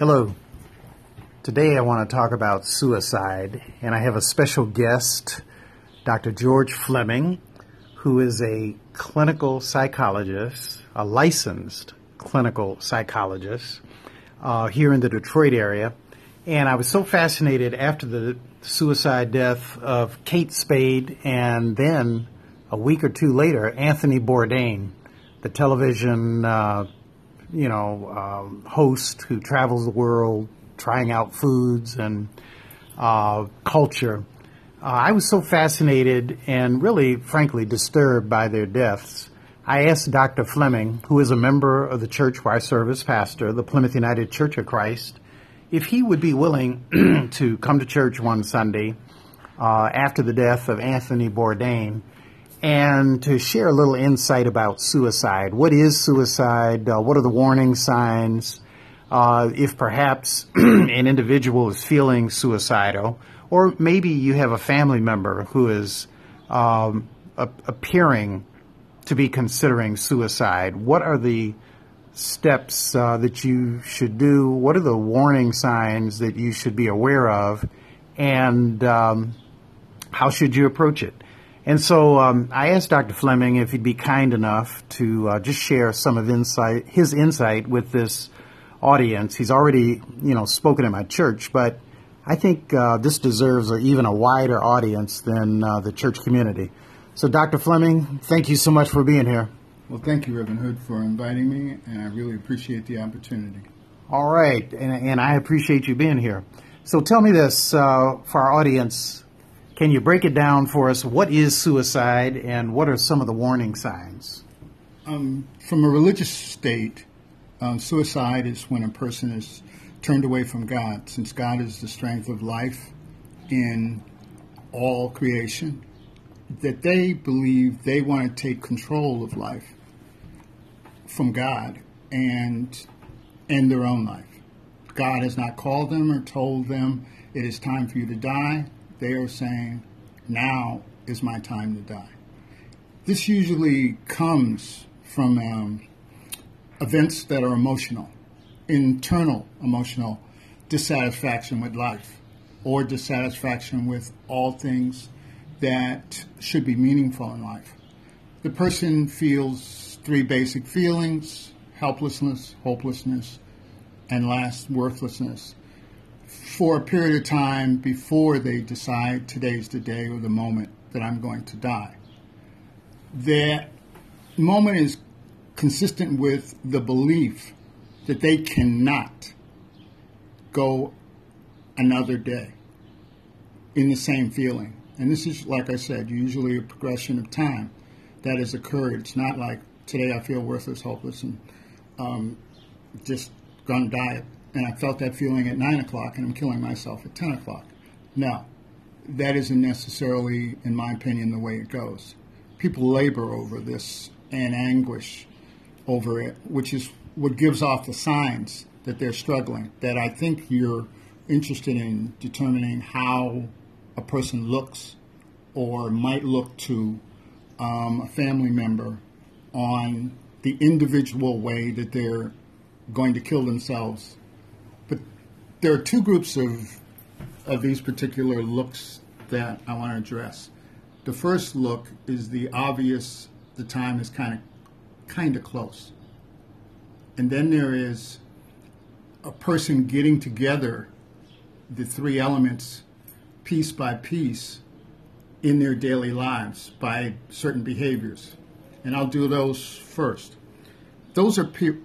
Hello. Today I want to talk about suicide, and I have a special guest, Dr. George Fleming, who is a clinical psychologist, a licensed clinical psychologist uh, here in the Detroit area. And I was so fascinated after the suicide death of Kate Spade, and then a week or two later, Anthony Bourdain, the television, uh, you know, um, host who travels the world trying out foods and uh, culture. Uh, I was so fascinated and really, frankly, disturbed by their deaths. I asked Dr. Fleming, who is a member of the church where I serve as pastor, the Plymouth United Church of Christ, if he would be willing to come to church one Sunday uh, after the death of Anthony Bourdain and to share a little insight about suicide. What is suicide? Uh, what are the warning signs? uh, if perhaps an individual is feeling suicidal, or maybe you have a family member who is um, appearing to be considering suicide, what are the steps uh, that you should do? What are the warning signs that you should be aware of? And um, how should you approach it? And so um, I asked Dr. Fleming if he'd be kind enough to uh, just share some of insight, his insight with this audience. He's already, you know, spoken at my church, but I think uh, this deserves a, even a wider audience than uh, the church community. So, Dr. Fleming, thank you so much for being here. Well, thank you, Reverend Hood, for inviting me, and I really appreciate the opportunity. All right, and, and I appreciate you being here. So, tell me this uh, for our audience. Can you break it down for us? What is suicide, and what are some of the warning signs? Um, from a religious state, um, suicide is when a person is turned away from God, since God is the strength of life in all creation, that they believe they want to take control of life from God and end their own life. God has not called them or told them it is time for you to die. They are saying, now is my time to die. This usually comes from um, events that are emotional, internal emotional dissatisfaction with life or dissatisfaction with all things that should be meaningful in life. The person feels three basic feelings helplessness, hopelessness, and last, worthlessness for a period of time before they decide today's the day or the moment that I'm going to die. That moment is consistent with the belief that they cannot go another day in the same feeling. And this is, like I said, usually a progression of time that has occurred. It's not like today I feel worthless, hopeless, and um, just gonna die. And I felt that feeling at 9 o'clock and I'm killing myself at 10 o'clock. No, that isn't necessarily, in my opinion, the way it goes. People labor over this and anguish over it, which is what gives off the signs that they're struggling. That I think you're interested in determining how a person looks or might look to um, a family member on the individual way that they're going to kill themselves. There are two groups of of these particular looks that I want to address. The first look is the obvious. The time is kind of kind of close. And then there is a person getting together the three elements piece by piece in their daily lives by certain behaviors. And I'll do those first. Those are pe-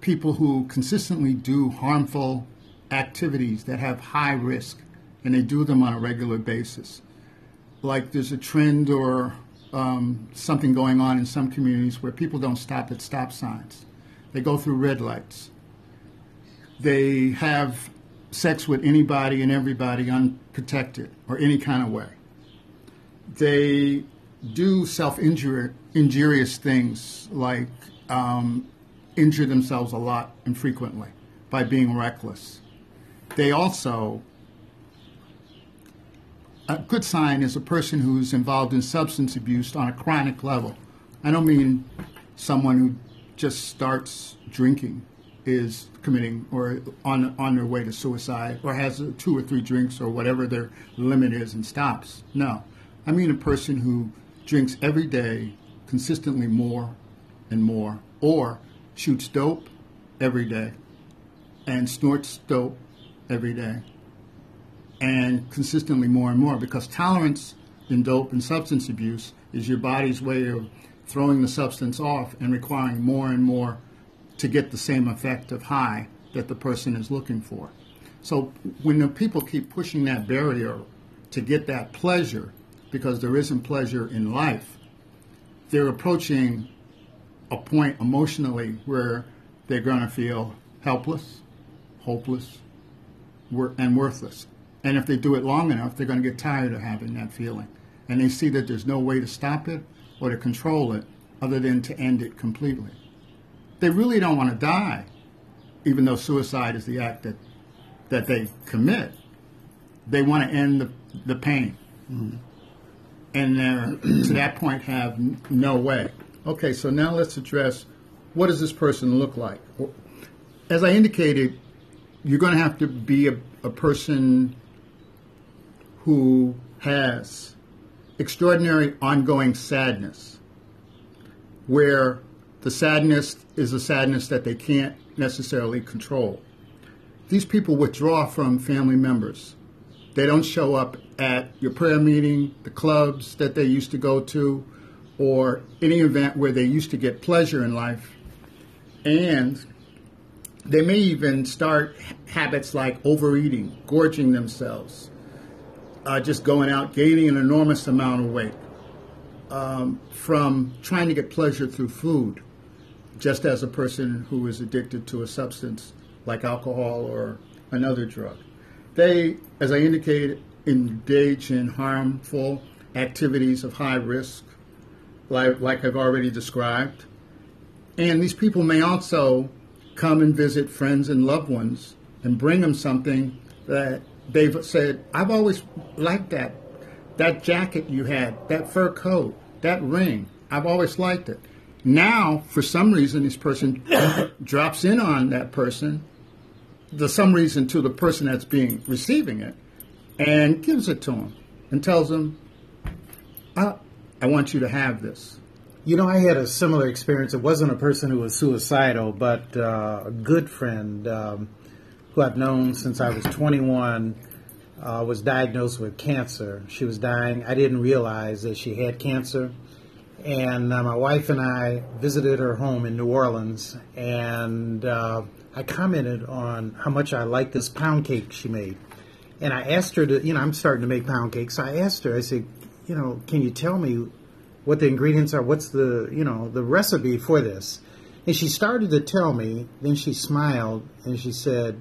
people who consistently do harmful activities that have high risk, and they do them on a regular basis. Like there's a trend or um, something going on in some communities where people don't stop at stop signs. They go through red lights. They have sex with anybody and everybody unprotected or any kind of way. They do self injurious things like um, injure themselves a lot and frequently by being reckless. They also a good sign is a person who's involved in substance abuse on a chronic level. I don't mean someone who just starts drinking is committing or on on their way to suicide or has two or three drinks or whatever their limit is and stops. No, I mean a person who drinks every day consistently more and more, or shoots dope every day and snorts dope every day and consistently more and more because tolerance in dope and substance abuse is your body's way of throwing the substance off and requiring more and more to get the same effect of high that the person is looking for. So when the people keep pushing that barrier to get that pleasure, because there isn't pleasure in life, they're approaching a point emotionally where they're going to feel helpless, hopeless, and worthless. And if they do it long enough, they're going to get tired of having that feeling. And they see that there's no way to stop it or to control it other than to end it completely. They really don't want to die, even though suicide is the act that, that they commit. They want to end the, the pain. Mm-hmm. And to that point have no way. Okay, so now let's address what does this person look like? As I indicated, you're going to have to be a, a person who has extraordinary ongoing sadness, where the sadness is a sadness that they can't necessarily control. These people withdraw from family members. They don't show up at your prayer meeting, the clubs that they used to go to, or any event where they used to get pleasure in life. And they may even start habits like overeating, gorging themselves, uh, just going out gaining an enormous amount of weight um, from trying to get pleasure through food, just as a person who is addicted to a substance like alcohol or another drug. They, as I indicated, engage in harmful activities of high risk, like, like I've already described. And these people may also come and visit friends and loved ones and bring them something that they've said, I've always liked that. That jacket you had, that fur coat, that ring, I've always liked it. Now, for some reason, this person drops in on that person, the some reason to the person that's being receiving it, and gives it to him and tells him, I, I want you to have this. You know, I had a similar experience. It wasn't a person who was suicidal, but uh, a good friend um, who I've known since I was 21 uh, was diagnosed with cancer. She was dying. I didn't realize that she had cancer. And uh, my wife and I visited her home in New Orleans, and uh, I commented on how much I liked this pound cake she made. And I asked her to, you know, I'm starting to make pound cakes. So I asked her, I said, you know, can you tell me what the ingredients are, what's the, you know, the recipe for this. And she started to tell me, then she smiled and she said,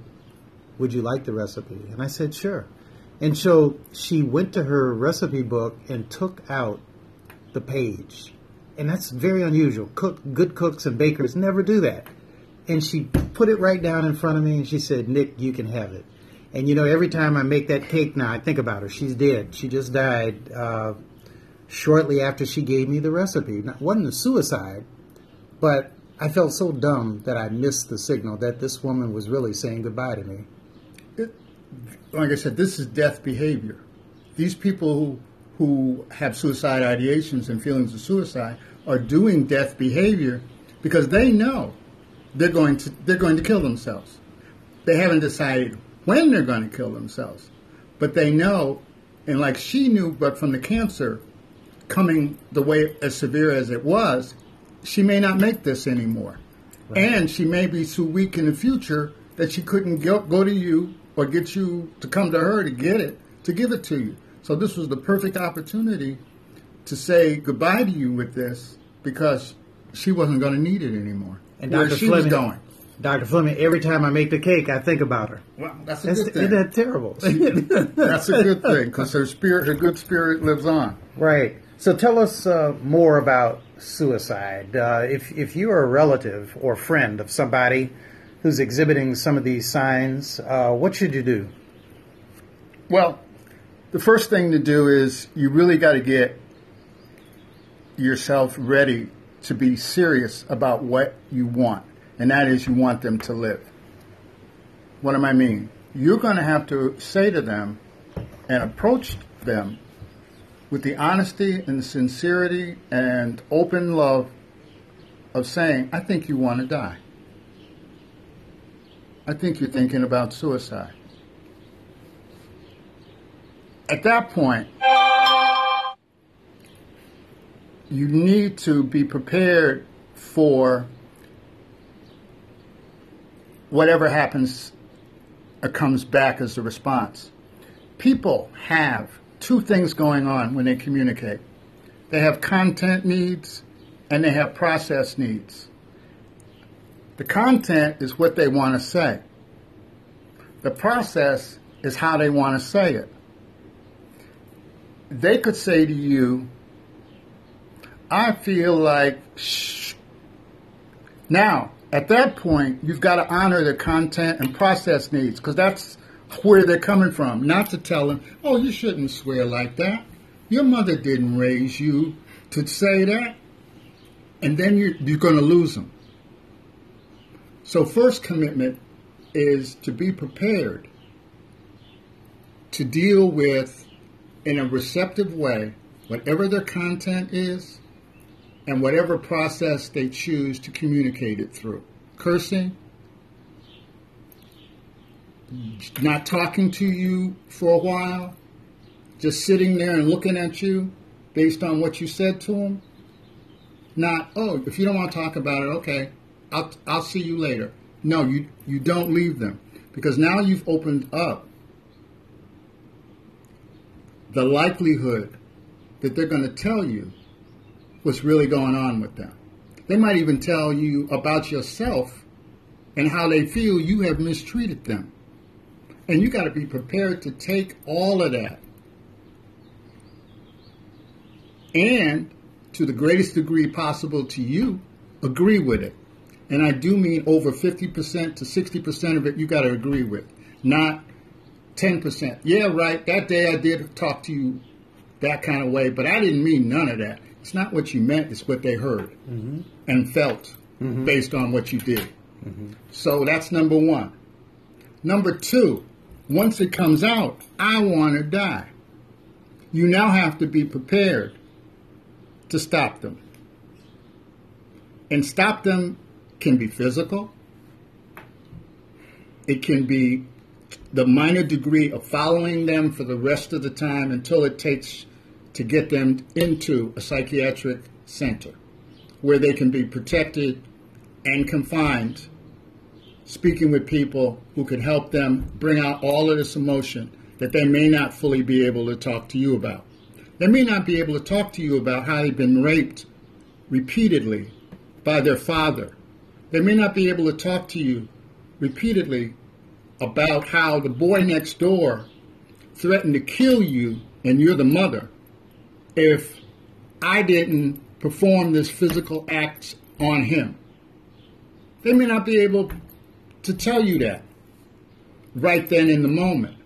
would you like the recipe? And I said, sure. And so she went to her recipe book and took out the page. And that's very unusual. Cook, good cooks and bakers never do that. And she put it right down in front of me and she said, Nick, you can have it. And you know, every time I make that cake now, I think about her. She's dead. She just died uh, shortly after she gave me the recipe. Now, it wasn't a suicide, but I felt so dumb that I missed the signal that this woman was really saying goodbye to me. It, like I said, this is death behavior. These people who, who have suicide ideations and feelings of suicide are doing death behavior because they know they're going to they're going to kill themselves. They haven't decided when they're going to kill themselves, but they know, and like she knew, but from the cancer, coming the way as severe as it was, she may not make this anymore. Right. And she may be so weak in the future that she couldn't go, go to you or get you to come to her to get it, to give it to you. So this was the perfect opportunity to say goodbye to you with this because she wasn't going to need it anymore. And Where Dr. she Fleming, was going. Dr. Fleming, every time I make the cake, I think about her. Well, that's a that's, good thing. Isn't that terrible? That's a good thing because her spirit, her good spirit lives on. Right. So tell us uh, more about suicide. Uh, if, if you are a relative or friend of somebody who's exhibiting some of these signs, uh, what should you do? Well, the first thing to do is you really got to get yourself ready to be serious about what you want. and that is you want them to live. What am I mean? You're going to have to say to them and approach them with the honesty and sincerity and open love of saying, I think you want to die. I think you're thinking about suicide. At that point, you need to be prepared for whatever happens or comes back as a response. People have two things going on when they communicate they have content needs and they have process needs. The content is what they want to say, the process is how they want to say it. They could say to you, I feel like shh. Now, at that point, you've got to honor the content and process needs because that's where they're coming from. Not to tell them, oh, you shouldn't swear like that. Your mother didn't raise you to say that. And then you're, you're going to lose them. So, first commitment is to be prepared to deal with, in a receptive way, whatever their content is and whatever process they choose to communicate it through. Cursing, not talking to you for a while, just sitting there and looking at you based on what you said to them. Not, oh, if you don't want to talk about it, okay, I'll, I'll see you later. No, you, you don't leave them because now you've opened up the likelihood that they're going to tell you what's really going on with them. They might even tell you about yourself and how they feel you have mistreated them. And you got to be prepared to take all of that and, to the greatest degree possible to you, agree with it. And I do mean over 50% to 60% of it you got to agree with, not 10%. Yeah, right, that day I did talk to you that kind of way, but I didn't mean none of that. It's not what you meant, it's what they heard mm-hmm. and felt mm-hmm. based on what you did. Mm-hmm. So that's number one. Number two, once it comes out, I want to die. You now have to be prepared to stop them. And stop them can be physical, it can be the minor degree of following them for the rest of the time until it takes to get them into a psychiatric center where they can be protected and confined, speaking with people who can help them bring out all of this emotion that they may not fully be able to talk to you about. They may not be able to talk to you about how they've been raped repeatedly by their father. They may not be able to talk to you repeatedly about how the boy next door threatened to kill you and you're the mother if I didn't perform this physical act on him. They may not be able to tell you that right then in the moment.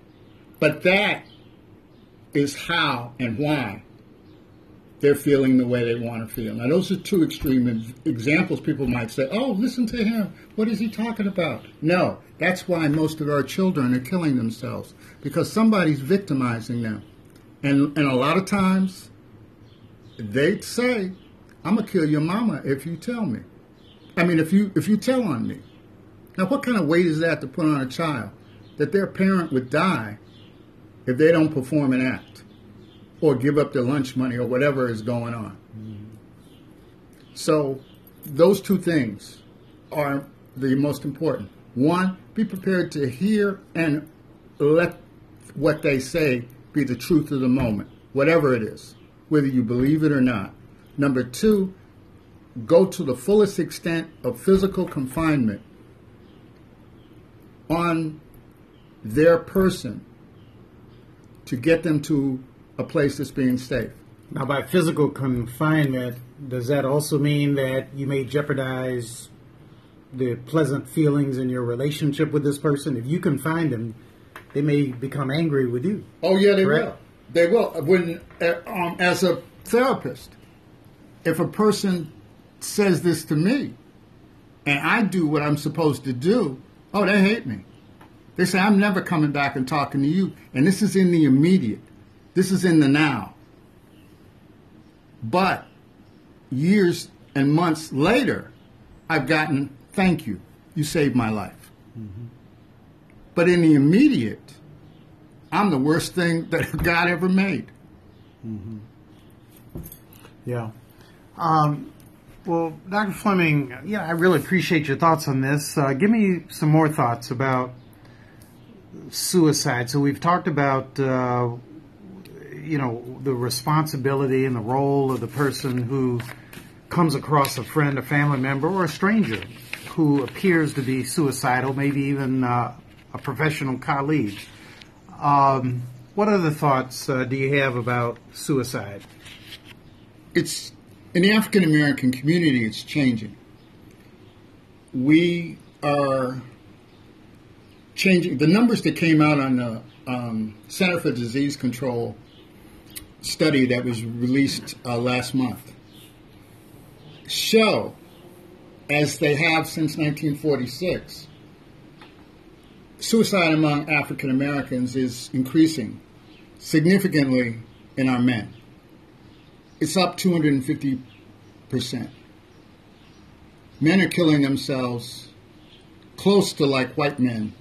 But that is how and why they're feeling the way they want to feel. Now, those are two extreme examples. People might say, oh, listen to him. What is he talking about? No, that's why most of our children are killing themselves because somebody's victimizing them. And, and a lot of times, they'd say, I'm gonna kill your mama if you tell me. I mean, if you if you tell on me. Now, what kind of weight is that to put on a child? That their parent would die if they don't perform an act or give up their lunch money or whatever is going on. Mm-hmm. So, those two things are the most important. One, be prepared to hear and let what they say be the truth of the moment, whatever it is whether you believe it or not. Number two, go to the fullest extent of physical confinement on their person to get them to a place that's being safe. Now, by physical confinement, does that also mean that you may jeopardize the pleasant feelings in your relationship with this person? If you confine them, they may become angry with you. Oh, yeah, they correct? will. They will. When uh, um, as a therapist, if a person says this to me, and I do what I'm supposed to do, oh, they hate me. They say, I'm never coming back and talking to you. And this is in the immediate, this is in the now. But years and months later, I've gotten, thank you, you saved my life. Mm-hmm. But in the immediate, I'm the worst thing that God ever made. Mm-hmm. Yeah. Um, well, Dr. Fleming, yeah, I really appreciate your thoughts on this. Uh, give me some more thoughts about suicide. So we've talked about, uh, you know, the responsibility and the role of the person who comes across a friend, a family member, or a stranger who appears to be suicidal, maybe even uh, a professional colleague. Um, what other thoughts uh, do you have about suicide? It's in the African American community. It's changing. We are changing the numbers that came out on the um, Center for Disease Control study that was released uh, last month show, as they have since 1946, suicide among African Americans is increasing significantly in our men. It's up 250%. Men are killing themselves close to like white men.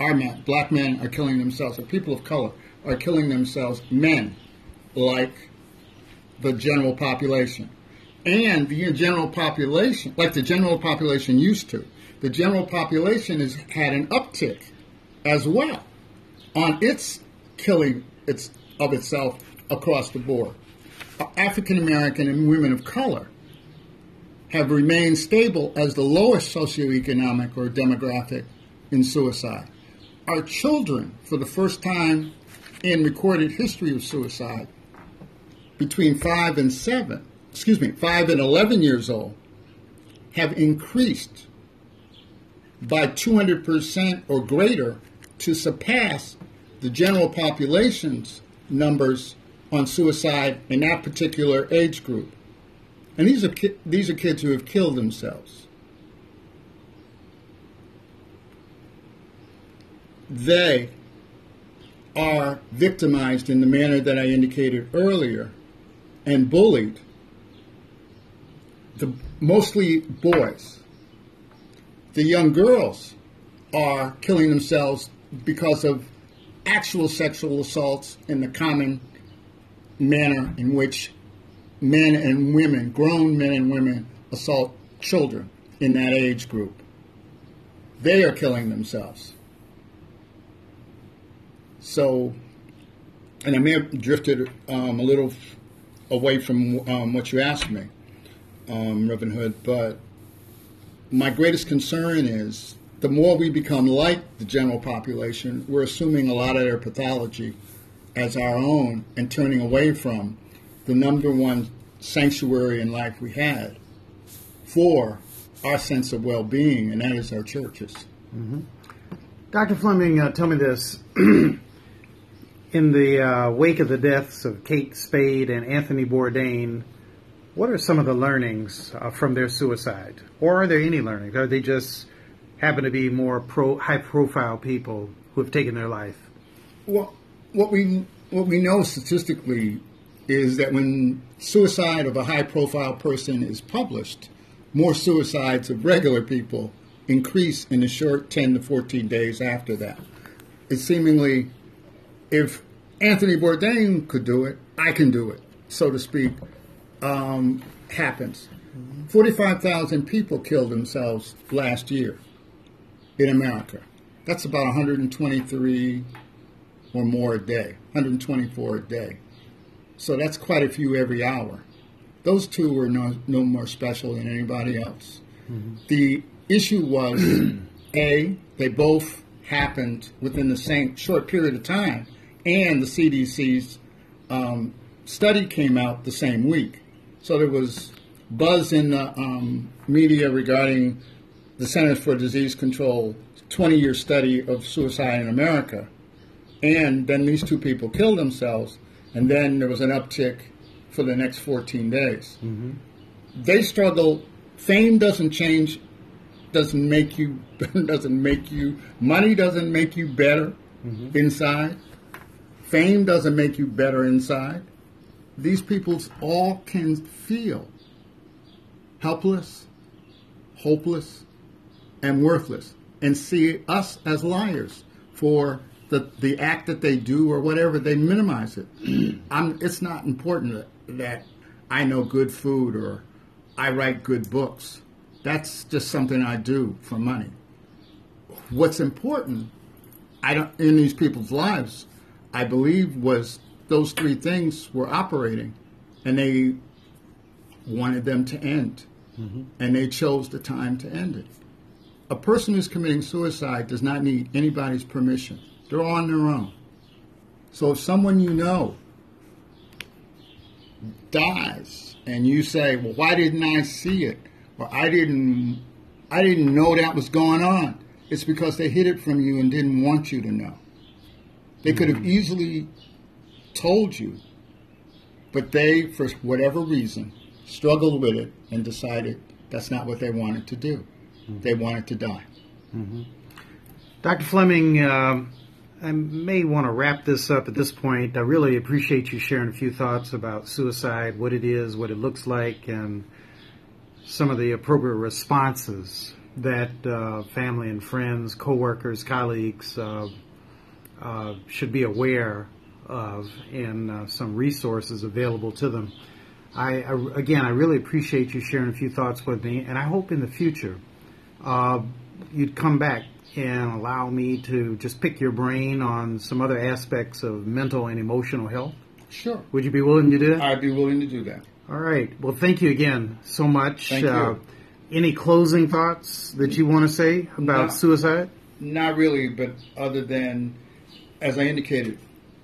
Our men, black men, are killing themselves, or people of color are killing themselves, men, like the general population. And the general population, like the general population used to, the general population has had an uptick as well on its killing its, of itself across the board. African American and women of color have remained stable as the lowest socioeconomic or demographic in suicide. Our children, for the first time in recorded history of suicide, between five and seven, excuse me, five and 11 years old, have increased by 200% or greater to surpass the general population's numbers on suicide in that particular age group. And these are, ki- these are kids who have killed themselves. They are victimized in the manner that I indicated earlier and bullied. The, mostly boys. The young girls are killing themselves because of actual sexual assaults in the common manner in which men and women, grown men and women, assault children in that age group. They are killing themselves. So, and I may have drifted um, a little away from um, what you asked me, um, Reverend Hood, but my greatest concern is the more we become like the general population, we're assuming a lot of their pathology as our own and turning away from the number one sanctuary in life we had for our sense of well being, and that is our churches. Mm-hmm. Dr. Fleming, uh, tell me this. in the uh, wake of the deaths of Kate Spade and Anthony Bourdain, what are some of the learnings uh, from their suicide? Or are there any learnings? Are they just happen to be more pro, high profile people who have taken their life? Well, what we what we know statistically is that when suicide of a high profile person is published, more suicides of regular people increase in the short 10 to 14 days after that. It's seemingly, if Anthony Bourdain could do it, I can do it, so to speak, um, happens. 45,000 people killed themselves last year in America. That's about 123 or more a day, 124 a day. So that's quite a few every hour. Those two were no, no more special than anybody else. Mm-hmm. The issue was A, they both happened within the same short period of time, and the CDC's um, study came out the same week. So there was buzz in the um, media regarding the Centers for Disease Control 20 year study of suicide in America. And then these two people killed themselves, and then there was an uptick for the next 14 days. Mm-hmm. They struggle fame doesn't change, doesn't make you, doesn't make you, money doesn't make you better mm-hmm. inside. Fame doesn't make you better inside. These people all can feel helpless, hopeless, and worthless, and see us as liars for the, the act that they do or whatever. They minimize it. it's not important that I know good food or I write good books. That's just something I do for money. What's important, I don't in these people's lives, I believe was those three things were operating, and they wanted them to end, mm-hmm. and they chose the time to end it. A person who's committing suicide does not need anybody's permission. They're on their own. So if someone you know dies and you say, "Well, why didn't I see it?" or "I didn't I didn't know that was going on." It's because they hid it from you and didn't want you to know. They could have easily told you, but they, for whatever reason, struggled with it and decided that's not what they wanted to do. Mm-hmm. They wanted to die. Mm-hmm. Dr. Fleming, uh, I may want to wrap this up at this point. I really appreciate you sharing a few thoughts about suicide, what it is, what it looks like, and some of the appropriate responses that uh, family and friends, coworkers, colleagues uh, uh, should be aware of and uh, some resources available to them. I, I, again, I really appreciate you sharing a few thoughts with me, and I hope in the future uh, you'd come back and allow me to just pick your brain on some other aspects of mental and emotional health. Sure. Would you be willing to do that? I'd be willing to do that. All right. Well, thank you again so much. Thank uh, you. Any closing thoughts that you want to say about not, suicide? Not really, but other than, as I indicated,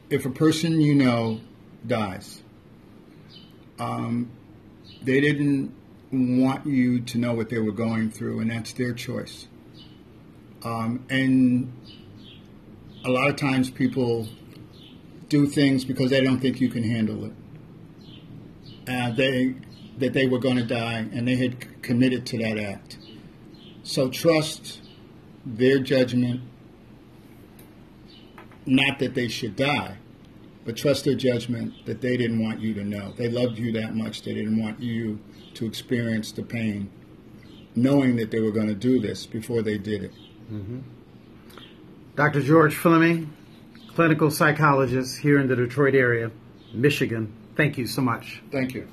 if a person you know dies, um, they didn't want you to know what they were going through, and that's their choice. Um, and a lot of times people do things because they don't think you can handle it. Uh, they that they were going to die, and they had committed to that act. So trust their judgment. Not that they should die, but trust their judgment that they didn't want you to know. They loved you that much, they didn't want you to experience the pain, knowing that they were going to do this before they did it. Mm-hmm. Dr. George Fleming, clinical psychologist here in the Detroit area, Michigan. Thank you so much. Thank you.